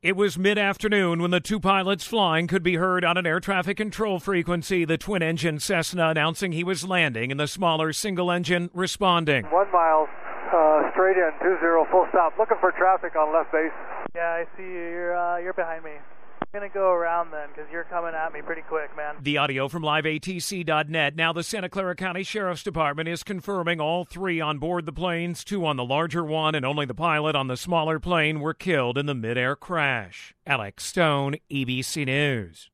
It was mid afternoon when the two pilots flying could be heard on an air traffic control frequency. The twin engine Cessna announcing he was landing and the smaller single engine responding. One mile uh, straight in, 20 full stop. Looking for traffic on left base. Yeah, I see you. You're, uh, you're behind me. Going to go around then because you're coming at me pretty quick, man. The audio from liveatc.net. Now, the Santa Clara County Sheriff's Department is confirming all three on board the planes, two on the larger one, and only the pilot on the smaller plane were killed in the midair crash. Alex Stone, ABC News.